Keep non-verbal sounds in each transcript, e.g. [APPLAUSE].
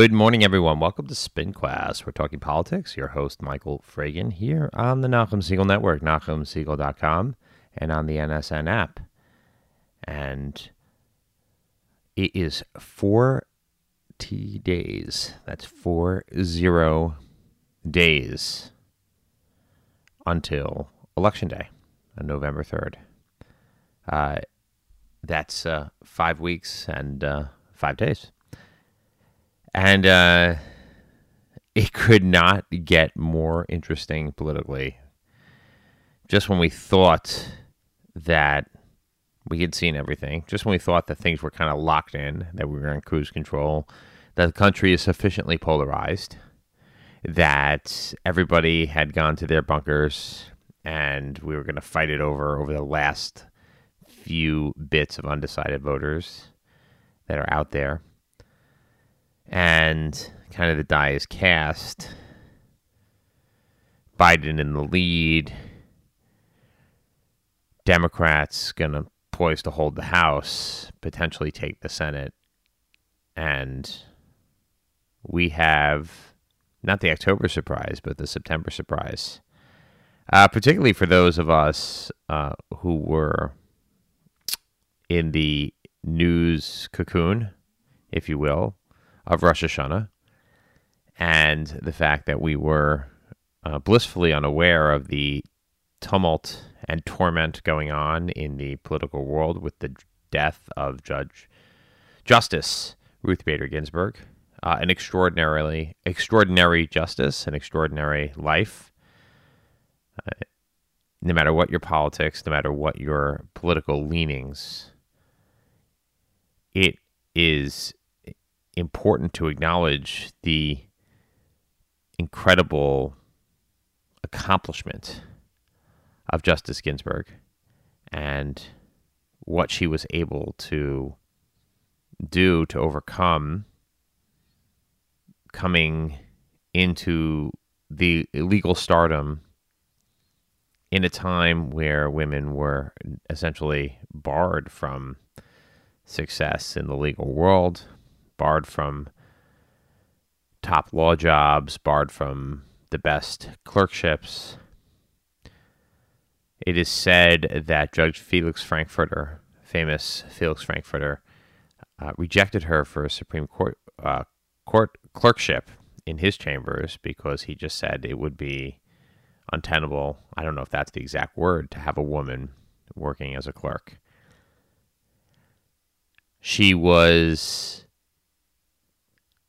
Good morning, everyone. Welcome to Spin Class. We're talking politics. Your host, Michael Fragin, here on the Nachum Segal Network, NachumSegal.com, and on the NSN app. And it is 40 days. That's four zero days until Election Day on November 3rd. Uh, that's uh, five weeks and uh, five days. And uh, it could not get more interesting politically. Just when we thought that we had seen everything, just when we thought that things were kind of locked in, that we were in cruise control, that the country is sufficiently polarized, that everybody had gone to their bunkers and we were going to fight it over over the last few bits of undecided voters that are out there and kind of the die is cast. Biden in the lead. Democrats going to poised to hold the House, potentially take the Senate. And we have not the October surprise, but the September surprise. Uh, particularly for those of us uh, who were in the news cocoon, if you will, of Rosh Hashanah, and the fact that we were uh, blissfully unaware of the tumult and torment going on in the political world with the death of Judge Justice Ruth Bader Ginsburg, uh, an extraordinarily extraordinary justice, an extraordinary life. Uh, no matter what your politics, no matter what your political leanings, it is important to acknowledge the incredible accomplishment of Justice Ginsburg and what she was able to do to overcome coming into the illegal stardom in a time where women were essentially barred from success in the legal world, barred from top law jobs, barred from the best clerkships. It is said that Judge Felix Frankfurter, famous Felix Frankfurter, uh, rejected her for a Supreme Court uh, court clerkship in his chambers because he just said it would be untenable. I don't know if that's the exact word to have a woman working as a clerk. She was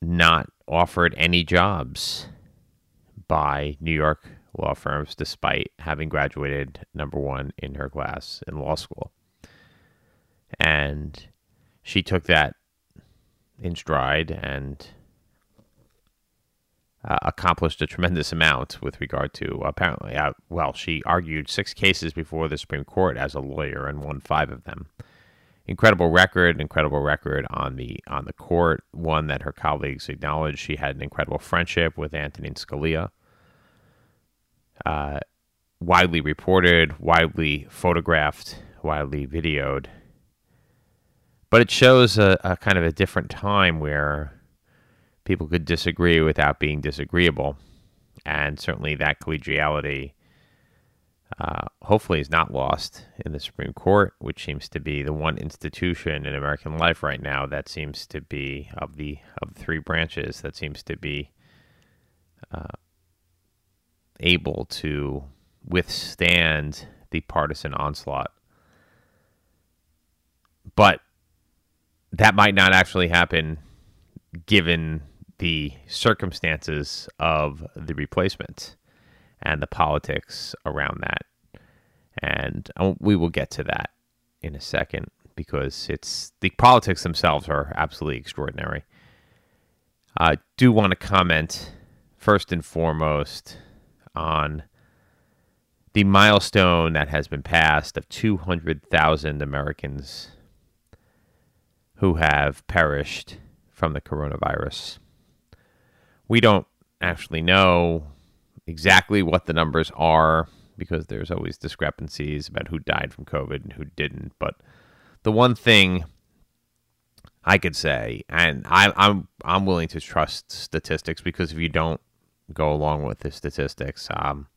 not offered any jobs by New York law firms despite having graduated number one in her class in law school. And she took that in stride and uh, accomplished a tremendous amount with regard to apparently, uh, well, she argued six cases before the Supreme Court as a lawyer and won five of them incredible record, incredible record on the on the court. One that her colleagues acknowledged. She had an incredible friendship with Antonin Scalia. Uh, widely reported, widely photographed, widely videoed. But it shows a, a kind of a different time where people could disagree without being disagreeable, and certainly that collegiality uh, hopefully is not lost in the Supreme Court, which seems to be the one institution in American life right now that seems to be of the of three branches that seems to be uh, able to withstand the partisan onslaught. But that might not actually happen given the circumstances of the replacement and the politics around that. And um, we will get to that in a second because it's the politics themselves are absolutely extraordinary. I do want to comment first and foremost on the milestone that has been passed of 200,000 Americans who have perished from the coronavirus. We don't actually know exactly what the numbers are because there's always discrepancies about who died from COVID and who didn't. But the one thing I could say, and I, I'm I'm willing to trust statistics because if you don't go along with the statistics, um,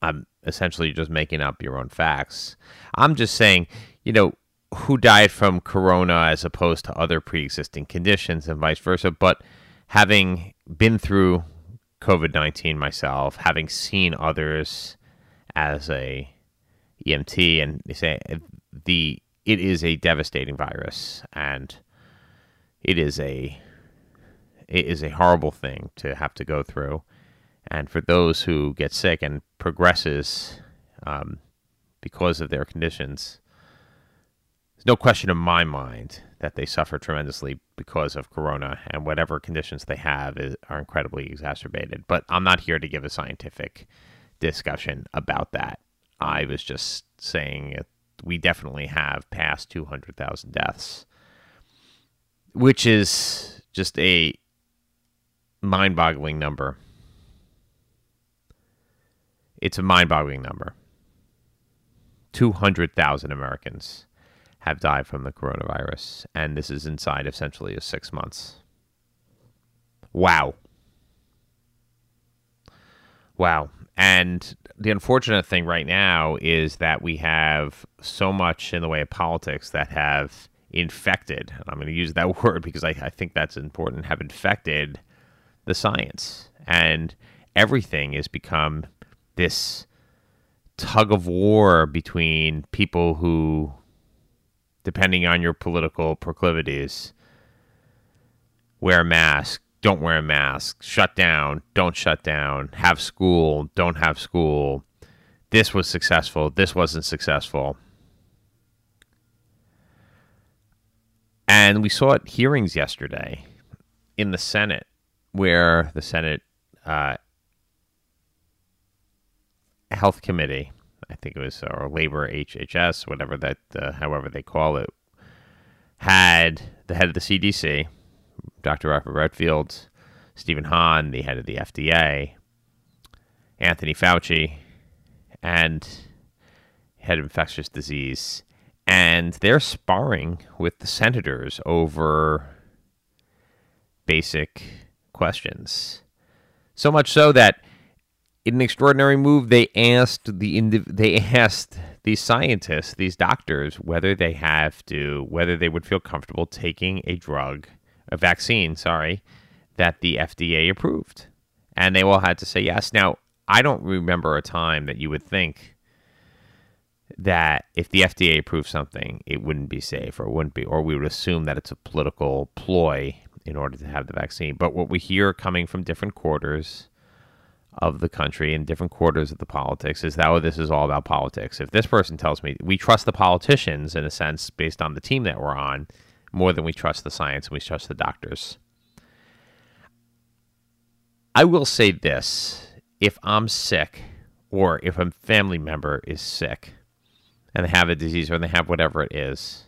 I'm essentially just making up your own facts. I'm just saying, you know, who died from corona as opposed to other pre-existing conditions and vice versa. But having been through COVID nineteen myself, having seen others as a EMT, and they say the it is a devastating virus, and it is a it is a horrible thing to have to go through. And for those who get sick and progresses um, because of their conditions, no question in my mind that they suffer tremendously because of corona and whatever conditions they have is, are incredibly exacerbated. But I'm not here to give a scientific discussion about that. I was just saying we definitely have passed 200,000 deaths, which is just a mind boggling number. It's a mind boggling number. 200,000 Americans have died from the coronavirus, and this is inside essentially of six months. Wow. Wow. And the unfortunate thing right now is that we have so much in the way of politics that have infected, I'm going to use that [LAUGHS] word because I, I think that's important, have infected the science. And everything has become this tug of war between people who depending on your political proclivities. Wear a mask, don't wear a mask, shut down, don't shut down, have school, don't have school. This was successful, this wasn't successful. And we saw it hearings yesterday in the Senate, where the Senate uh, Health Committee I think it was or labor HHS, whatever that, uh, however they call it, had the head of the CDC, Dr. Robert Redfield, Stephen Hahn, the head of the FDA, Anthony Fauci, and head of infectious disease, and they're sparring with the senators over basic questions. So much so that in an extraordinary move, they asked the indiv- they [LAUGHS] asked these scientists, these doctors, whether they have to, whether they would feel comfortable taking a drug, a vaccine, sorry, that the FDA approved, and they all had to say yes. Now, I don't remember a time that you would think that if the FDA approved something, it wouldn't be safe or it wouldn't be, or we would assume that it's a political ploy in order to have the vaccine. But what we hear coming from different quarters of the country in different quarters of the politics is that oh, this is all about politics. If this person tells me we trust the politicians in a sense based on the team that we're on more than we trust the science and we trust the doctors. I will say this if I'm sick or if a family member is sick and they have a disease or they have whatever it is,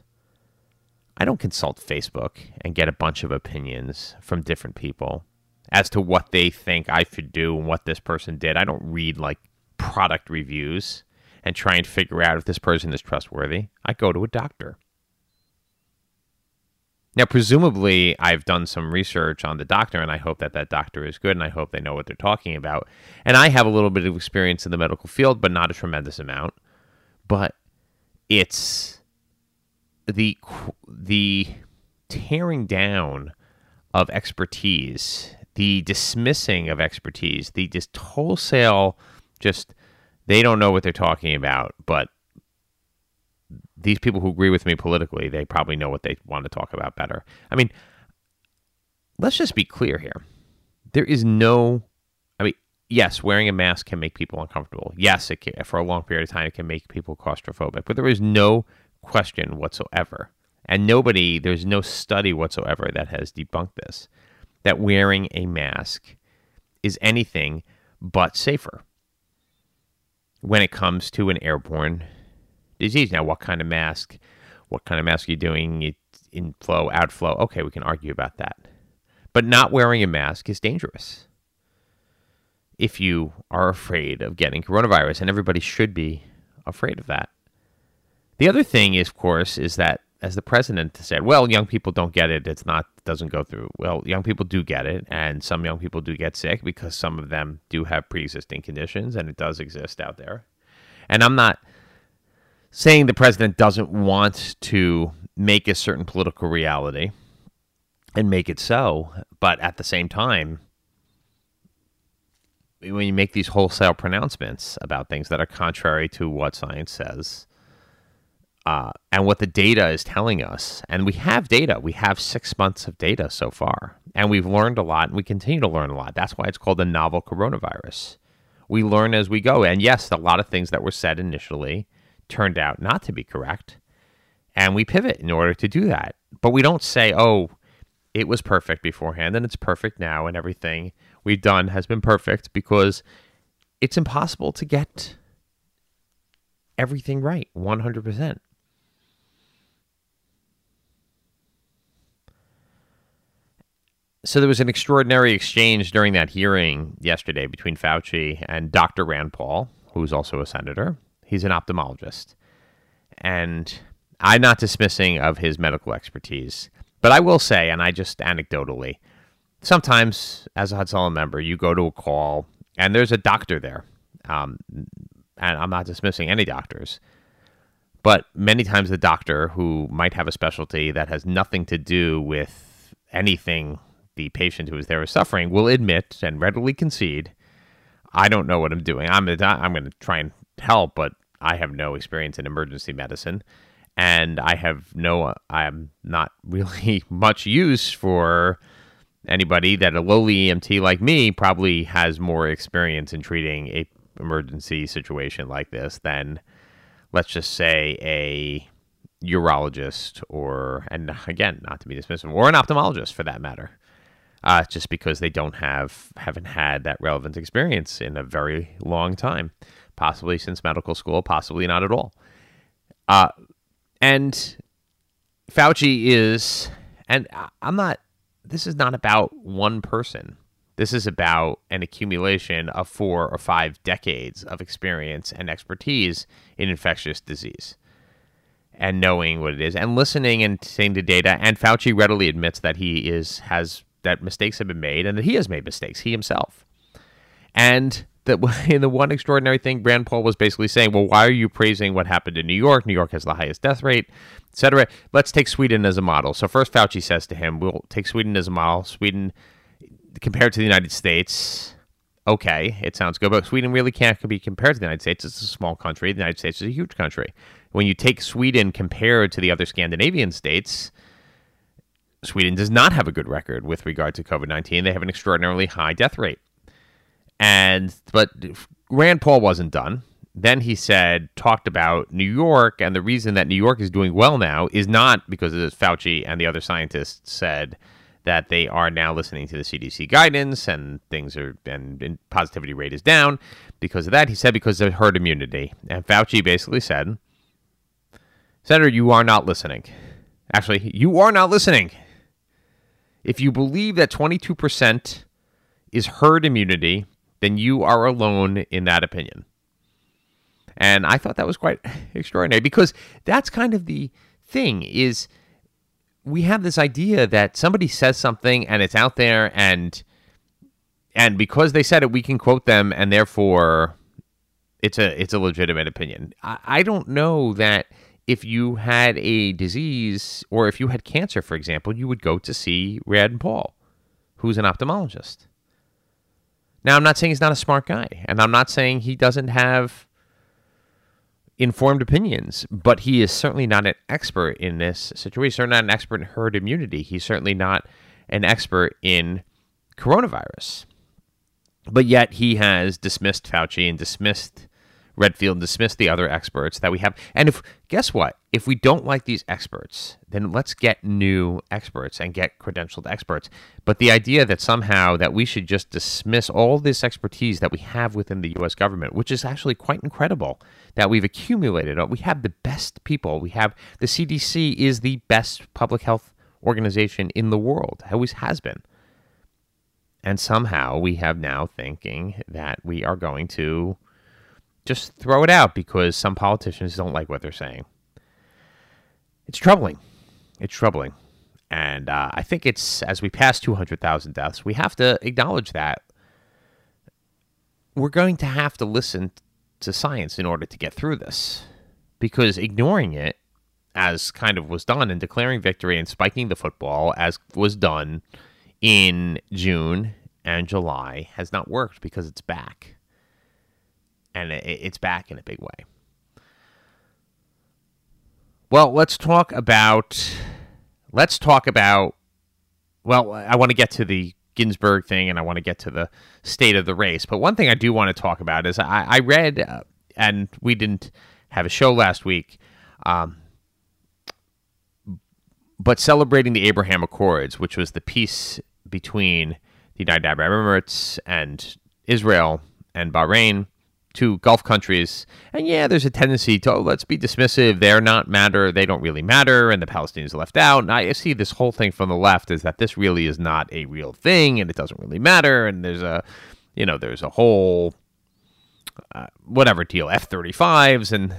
I don't consult Facebook and get a bunch of opinions from different people as to what they think I should do and what this person did. I don't read like product reviews and try and figure out if this person is trustworthy. I go to a doctor. Now, presumably, I've done some research on the doctor, and I hope that that doctor is good, and I hope they know what they're talking about. And I have a little bit of experience in the medical field, but not a tremendous amount. But it's the the tearing down of expertise the dismissing of expertise, the just wholesale, just they don't know what they're talking about, but these people who agree with me politically, they probably know what they want to talk about better. I mean, let's just be clear here. There is no, I mean, yes, wearing a mask can make people uncomfortable. Yes, it can, for a long period of time, it can make people claustrophobic, but there is no question whatsoever. And nobody, there's no study whatsoever that has debunked this that wearing a mask is anything but safer when it comes to an airborne disease. Now, what kind of mask? What kind of mask are you doing? Inflow, outflow. Okay, we can argue about that. But not wearing a mask is dangerous if you are afraid of getting coronavirus, and everybody should be afraid of that. The other thing, is, of course, is that as the president said, well, young people don't get it. It's not doesn't go through. Well, young people do get it, and some young people do get sick because some of them do have pre-existing conditions, and it does exist out there. And I'm not saying the president doesn't want to make a certain political reality and make it so, but at the same time, when you make these wholesale pronouncements about things that are contrary to what science says uh, and what the data is telling us, and we have data, we have six months of data so far, and we've learned a lot, and we continue to learn a lot. That's why it's called the novel coronavirus. We learn as we go, and yes, a lot of things that were said initially turned out not to be correct, and we pivot in order to do that. But we don't say, "Oh, it was perfect beforehand, and it's perfect now, and everything." we've done has been perfect because it's impossible to get everything right 100%. So there was an extraordinary exchange during that hearing yesterday between Fauci and Dr. Rand Paul, who's also a senator. He's an ophthalmologist. And I'm not dismissing of his medical expertise, but I will say, and I just anecdotally, sometimes as a Hatzalah member, you go to a call and there's a doctor there. Um, and I'm not dismissing any doctors, but many times the doctor who might have a specialty that has nothing to do with anything the patient who is there is suffering will admit and readily concede, I don't know what I'm doing. I'm I'm going to try and help, but I have no experience in emergency medicine, and I have no I'm not really [LAUGHS] much use for anybody that a lowly EMT like me probably has more experience in treating a emergency situation like this than let's just say a urologist or and again not to be dismissive or an ophthalmologist for that matter uh, just because they don't have haven't had that relevant experience in a very long time possibly since medical school possibly not at all uh, and fauci is and i'm not this is not about one person. This is about an accumulation of four or five decades of experience and expertise in infectious disease and knowing what it is and listening and seeing the data. And Fauci readily admits that he is has that mistakes have been made and that he has made mistakes, he himself. And that [LAUGHS] in the one extraordinary thing, Rand Paul was basically saying, well, why are you praising what happened in New York? New York has the highest death rate, etc. Let's take Sweden as a model. So first, Fauci says to him, we'll take Sweden as a model. Sweden, compared to the United States, okay, it sounds good, but Sweden really can't be compared to the United States. It's a small country. The United States is a huge country. When you take Sweden compared to the other Scandinavian states, Sweden does not have a good record with regard to COVID 19. They have an extraordinarily high death rate. And but Rand Paul wasn't done. Then he said, talked about New York, and the reason that New York is doing well now is not because as Fauci and the other scientists said that they are now listening to the CDC guidance and things are and, and positivity rate is down because of that. He said because of herd immunity, and Fauci basically said, Senator, you are not listening. Actually, you are not listening. If you believe that 22% is herd immunity, then you are alone in that opinion. And I thought that was quite [LAUGHS] extraordinary because that's kind of the thing is we have this idea that somebody says something and it's out there and and because they said it we can quote them and therefore it's a it's a legitimate opinion. I, I don't know that if you had a disease or if you had cancer, for example, you would go to see Rand Paul, who's an ophthalmologist. Now, I'm not saying he's not a smart guy, and I'm not saying he doesn't have informed opinions, but he is certainly not an expert in this situation. He's certainly not an expert in herd immunity. He's certainly not an expert in coronavirus. But yet he has dismissed Fauci and dismissed Redfield dismissed the other experts that we have. And if guess what? If we don't like these experts, then let's get new experts and get credentialed experts. But the idea that somehow that we should just dismiss all this expertise that we have within the US government, which is actually quite incredible that we've accumulated. Uh, we have the best people. We have the CDC is the best public health organization in the world. Always has been. And somehow we have now thinking that we are going to just throw it out because some politicians don't like what they're saying. It's troubling. It's troubling. And uh, I think it's as we pass 200,000 deaths, we have to acknowledge that we're going to have to listen to science in order to get through this. Because ignoring it, as kind of was done, and declaring victory and spiking the football, as was done in June and July, has not worked because it's back. And it's back in a big way. Well, let's talk about. Let's talk about. Well, I want to get to the Ginsburg thing, and I want to get to the state of the race. But one thing I do want to talk about is I, I read, uh, and we didn't have a show last week, um, but celebrating the Abraham Accords, which was the peace between the United Arab Emirates and Israel and Bahrain two Gulf countries. And yeah, there's a tendency to, oh, let's be dismissive. They're not matter. They don't really matter. And the Palestinians are left out. And I see this whole thing from the left is that this really is not a real thing and it doesn't really matter. And there's a, you know, there's a whole, uh, whatever deal, F 35s. And,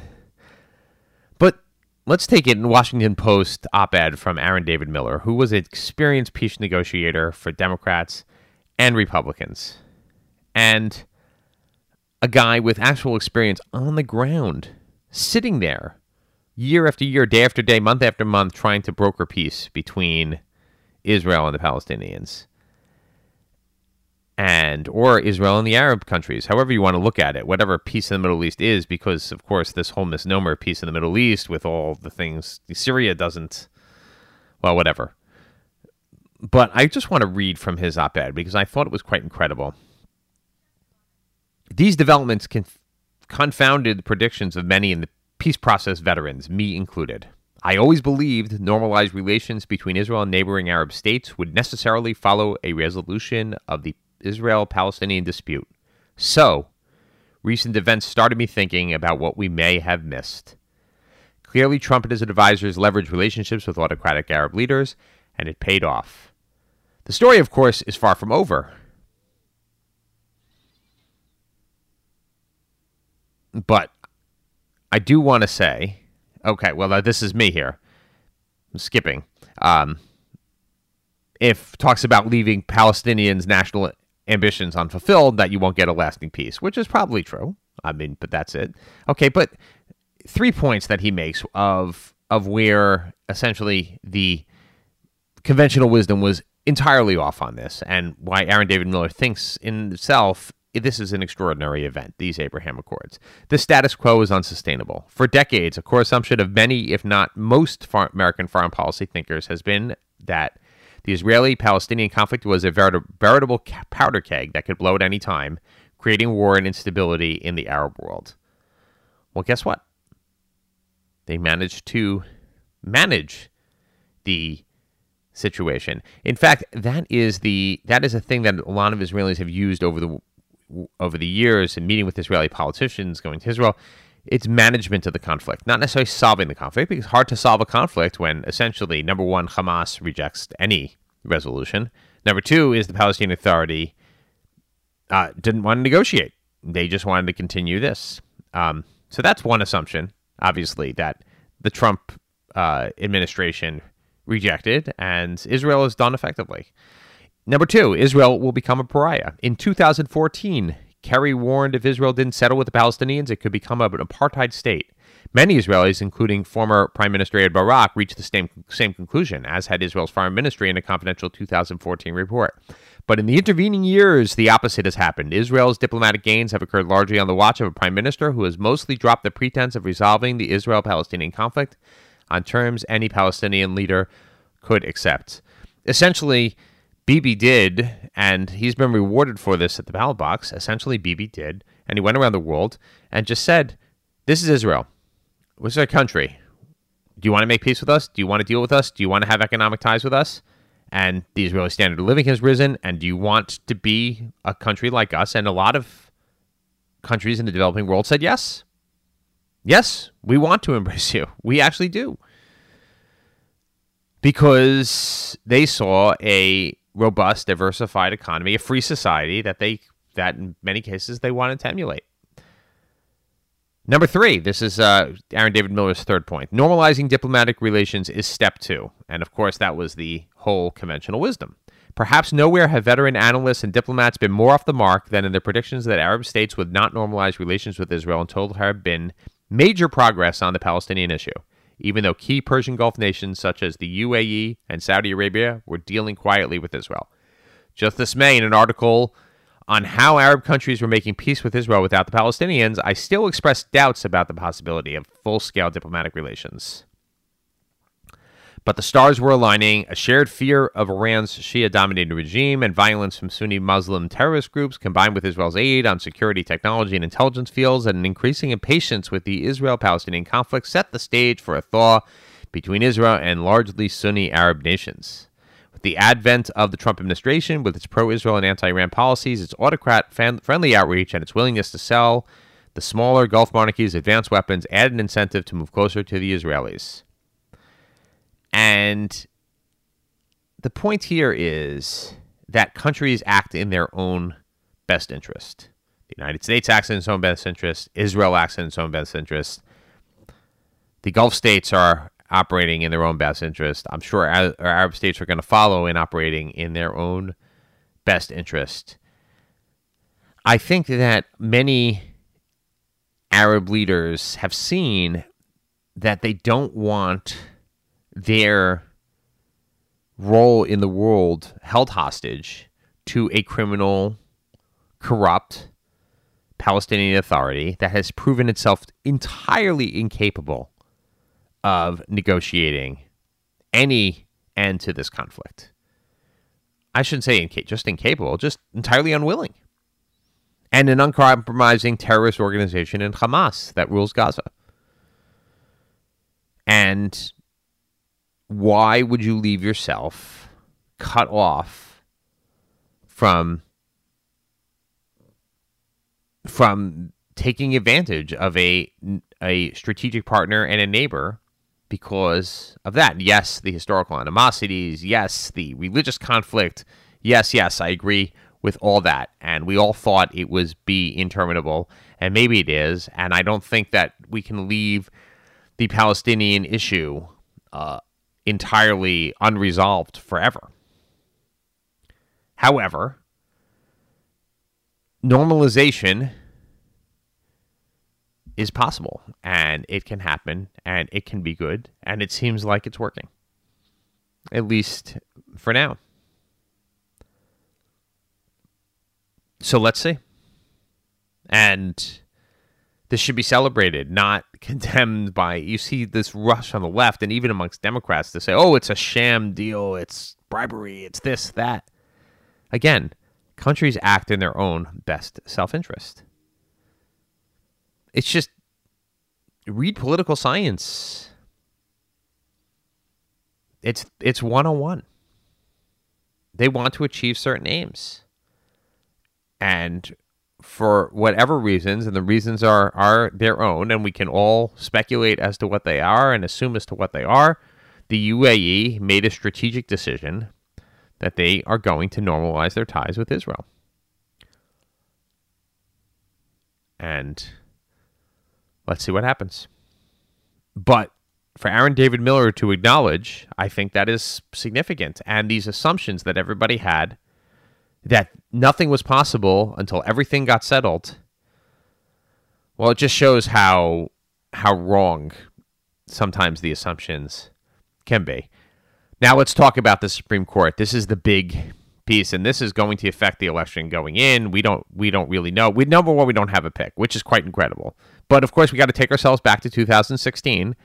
but let's take it in Washington Post op ed from Aaron David Miller, who was an experienced peace negotiator for Democrats and Republicans. And, a guy with actual experience on the ground, sitting there year after year, day after day, month after month, trying to broker peace between Israel and the Palestinians. And or Israel and the Arab countries, however you want to look at it, whatever peace in the Middle East is, because of course this whole misnomer peace in the Middle East with all the things Syria doesn't well, whatever. But I just want to read from his op ed because I thought it was quite incredible. These developments conf- confounded the predictions of many in the peace process veterans, me included. I always believed normalized relations between Israel and neighboring Arab states would necessarily follow a resolution of the Israel Palestinian dispute. So, recent events started me thinking about what we may have missed. Clearly, Trump and his advisors leveraged relationships with autocratic Arab leaders, and it paid off. The story, of course, is far from over. But I do want to say, okay, well, uh, this is me here. I'm skipping. Um, if talks about leaving Palestinians' national ambitions unfulfilled, that you won't get a lasting peace, which is probably true. I mean, but that's it. Okay, but three points that he makes of of where essentially the conventional wisdom was entirely off on this, and why Aaron David Miller thinks in itself this is an extraordinary event, these Abraham Accords. The status quo is unsustainable. For decades, a core assumption of many, if not most, far- American foreign policy thinkers has been that the Israeli Palestinian conflict was a veritable powder keg that could blow at any time, creating war and instability in the Arab world. Well, guess what? They managed to manage the situation. In fact, that is the that is a thing that a lot of Israelis have used over the over the years and meeting with Israeli politicians, going to Israel, it's management of the conflict, not necessarily solving the conflict, because it's hard to solve a conflict when essentially, number one, Hamas rejects any resolution. Number two is the Palestinian Authority uh, didn't want to negotiate. They just wanted to continue this. Um, so that's one assumption, obviously, that the Trump uh, administration rejected, and Israel has done effectively. Number two, Israel will become a pariah. In 2014, Kerry warned if Israel didn't settle with the Palestinians, it could become an apartheid state. Many Israelis, including former Prime Minister Ehud Barak, reached the same, same conclusion, as had Israel's foreign ministry in a confidential 2014 report. But in the intervening years, the opposite has happened. Israel's diplomatic gains have occurred largely on the watch of a prime minister who has mostly dropped the pretense of resolving the Israel Palestinian conflict on terms any Palestinian leader could accept. Essentially, Bibi did, and he's been rewarded for this at the ballot box. Essentially, Bibi did, and he went around the world and just said, "This is Israel. This is our country. Do you want to make peace with us? Do you want to deal with us? Do you want to have economic ties with us?" And the Israeli standard of living has risen. And do you want to be a country like us? And a lot of countries in the developing world said yes. Yes, we want to [LAUGHS] embrace you. We actually do. Because they saw a robust, diversified economy, a free society that they that in many cases they wanted to emulate. Number three, this is uh, Aaron David Miller's third point. Normalizing diplomatic relations is step two. And of course, that was the whole conventional wisdom. Perhaps nowhere have veteran analysts and diplomats been more off the mark than in their predictions that Arab states would not normalize relations with Israel until there had been major progress on the Palestinian issue, even though key Persian Gulf nations such as the UAE and Saudi Arabia were dealing quietly with Israel. Just this May, in an article on how Arab countries were making peace with Israel without the Palestinians, I still expressed doubts about the possibility of full scale diplomatic relations. But the stars were aligning a shared fear of Iran's Shia dominated regime and violence from Sunni Muslim terrorist groups, combined with Israel's aid on security, technology, and intelligence fields, and an increasing impatience with the Israel Palestinian conflict, set the stage for a thaw between Israel and largely Sunni Arab nations. With the advent of the Trump administration, with its pro Israel and anti Iran policies, its autocrat friendly outreach, and its willingness to sell the smaller Gulf monarchies advanced weapons, added an incentive to move closer to the Israelis. And the point here is that countries act in their own best interest. The United States acts in its own best interest. Israel acts in its own best interest. The Gulf states are operating in their own best interest. I'm sure our Arab states are going to follow in operating in their own best interest. I think that many Arab leaders have seen that they don't want their role in the world held hostage to a criminal, corrupt Palestinian Authority that has proven itself entirely incapable of negotiating any end to this conflict. I shouldn't say inca- just incapable, just entirely unwilling. And an uncompromising terrorist organization in Hamas that rules Gaza. And why would you leave yourself cut off from from taking advantage of a a strategic partner and a neighbor because of that. Yes, the historical animosities. Yes, the religious conflict. Yes, yes, I agree with all that. And we all thought it was be interminable, and maybe it is. And I don't think that we can leave the Palestinian issue uh, entirely unresolved forever. However, normalization is possible and it can happen and it can be good and it seems like it's working at least for now so let's see and this should be celebrated not [LAUGHS] condemned by you see this rush on the left and even amongst democrats to say oh it's a sham deal it's bribery it's this that again countries act in their own best self-interest it's just read political science. It's it's one on one. They want to achieve certain aims. And for whatever reasons, and the reasons are are their own, and we can all speculate as to what they are and assume as to what they are. The UAE made a strategic decision that they are going to normalize their ties with Israel. And Let's see what happens. But for Aaron David Miller to acknowledge, I think that is significant. And these assumptions that everybody had that nothing was possible until everything got settled. Well, it just shows how how wrong sometimes the assumptions can be. Now let's talk about the Supreme Court. This is the big piece, and this is going to affect the election going in. We don't we don't really know. We number one, we don't have a pick, which is quite incredible. But of course, we got to take ourselves back to 2016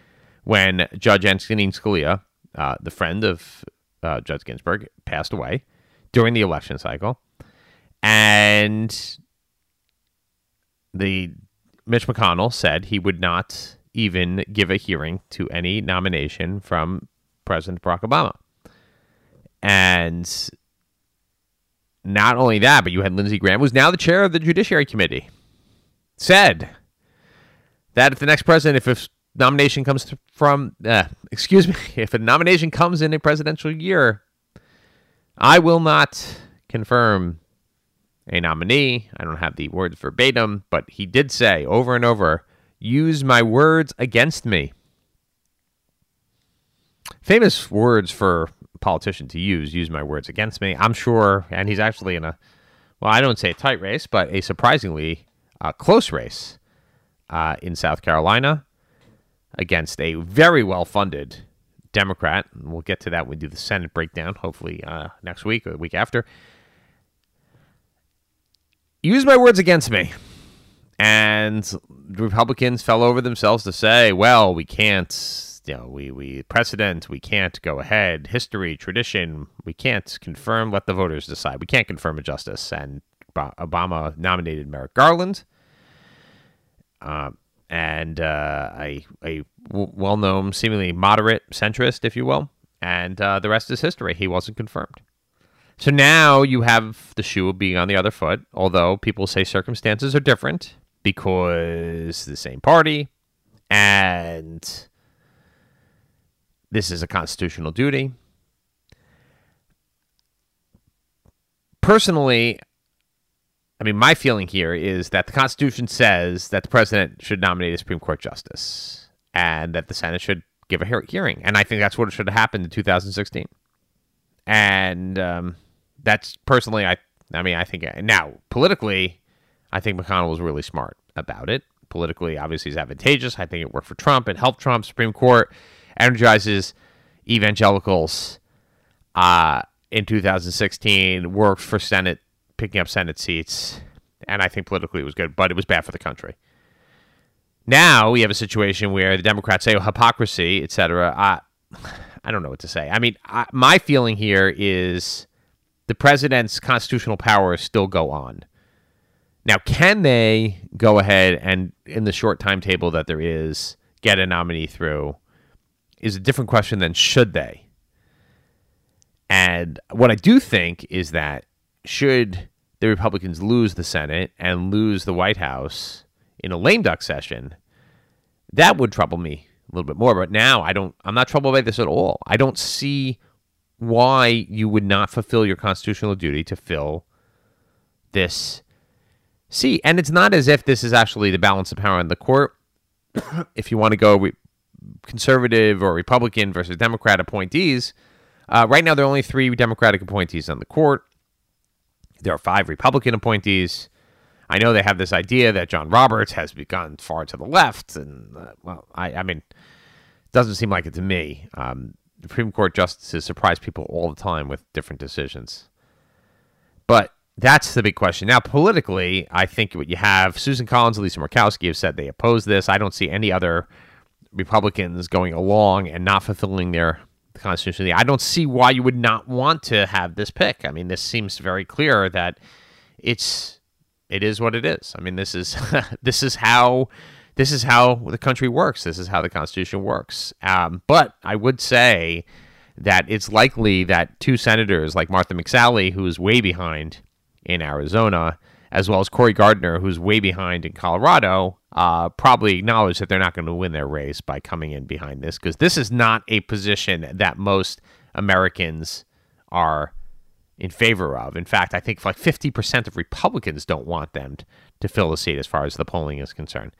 when Judge Antonin Scalia, uh, the friend of uh, Judge Ginsburg, passed away during the election cycle. And the Mitch McConnell said he would not even give a hearing to any nomination from President Barack Obama. And not only that, but you had Lindsey Graham, who's now the chair of the Judiciary Committee, said that if the next president, if a nomination comes from, uh, [LAUGHS] excuse me, if a nomination comes in a presidential year, I will not confirm a nominee. I don't have the words verbatim, but he did say over and over, use my words against me. Famous words for a politician to use, use my words against me. I'm sure, and he's actually in a, well, I don't say a tight race, but a surprisingly uh, close race uh, in South Carolina against a very well funded Democrat. And we'll get to that when we do the Senate breakdown, hopefully uh, next week or the week after. Use my words against me. And Republicans fell over themselves to say, well, we can't, you know, we, we precedent, we can't go ahead, history, tradition, we can't confirm, let the voters decide. We can't confirm a justice. And Obama nominated Merrick Garland. Uh, and uh, a, a well known, seemingly moderate centrist, if you will. And uh, the rest is history. He wasn't confirmed. So now you have the shoe being on the other foot, although people say circumstances are different because the same party and this is a constitutional duty. Personally, I mean, my feeling here is that the Constitution says that the president should nominate a Supreme Court justice and that the Senate should give a hearing. And I think that's what should have happened in 2016. And um, that's personally, I, I mean, I think now politically, I think McConnell was really smart about it. Politically, obviously, it's advantageous. I think it worked for Trump. It helped Trump. Supreme Court energizes evangelicals uh, in 2016. Worked for Senate picking up Senate seats, and I think politically it was good, but it was bad for the country. Now we have a situation where the Democrats say oh, hypocrisy, etc. I, I don't know what to say. I mean, I, my feeling here is the president's constitutional powers still go on. Now, can they go ahead and, in the short timetable that there is, get a nominee through? Is a different question than should they. And what I do think is that should the Republicans lose the Senate and lose the White House in a lame duck session, that would trouble me a little bit more. But now I don't. I'm not troubled by this at all. I don't see why you would not fulfill your constitutional duty to fill this seat. And it's not as if this is actually the balance of power in the court. [COUGHS] if you want to go re- conservative or Republican versus Democrat appointees, uh, right now there are only three Democratic appointees on the court. There are five Republican appointees. I know they have this idea that John Roberts has gone far to the left, and uh, well, I, I mean, it doesn't seem like it to me. Um, Supreme Court justices surprise people all the time with different decisions, but that's the big question now. Politically, I think what you have Susan Collins, Lisa Murkowski have said they oppose this. I don't see any other Republicans going along and not fulfilling their constitutionally. I don't see why you would not want to have this pick. I mean, this seems very clear that it's it is what it is. I mean, this is [LAUGHS] this is how this is how the country works. This is how the Constitution works. Um, but I would say that it's likely that two senators like Martha McSally, who is way behind in Arizona, as well as Cory Gardner, who's way behind in Colorado, uh, probably acknowledge that they're not going to win their race by coming in behind this because this is not a position that most Americans are in favor of. In fact, I think like 50% of Republicans don't want them to fill the seat as far as the polling is concerned.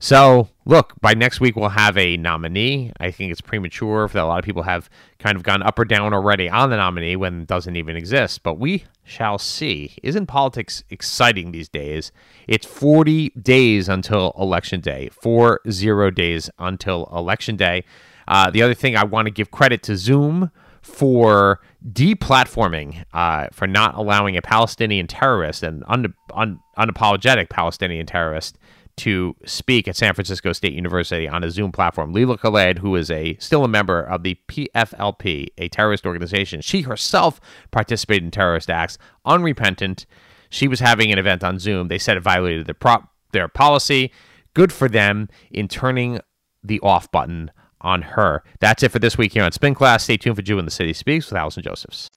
So, look, by next week we'll have a nominee. I think it's premature that a lot of people have kind of gone up or down already on the nominee when it doesn't even exist, but we shall see. Isn't politics exciting these days? It's 40 days until election day, four zero days until election day. Uh, the other thing I want to give credit to Zoom for deplatforming, uh, for not allowing a Palestinian terrorist, an un- un- unapologetic Palestinian terrorist, to speak at San Francisco State University on a Zoom platform. Leila Khaled, who is a still a member of the PFLP, a terrorist organization, she herself participated in terrorist acts, unrepentant. She was having an event on Zoom. They said it violated their prop their policy. Good for them in turning the off button on her. That's it for this week here on Spin Class. Stay tuned for Jew in the City Speaks with Allison Josephs.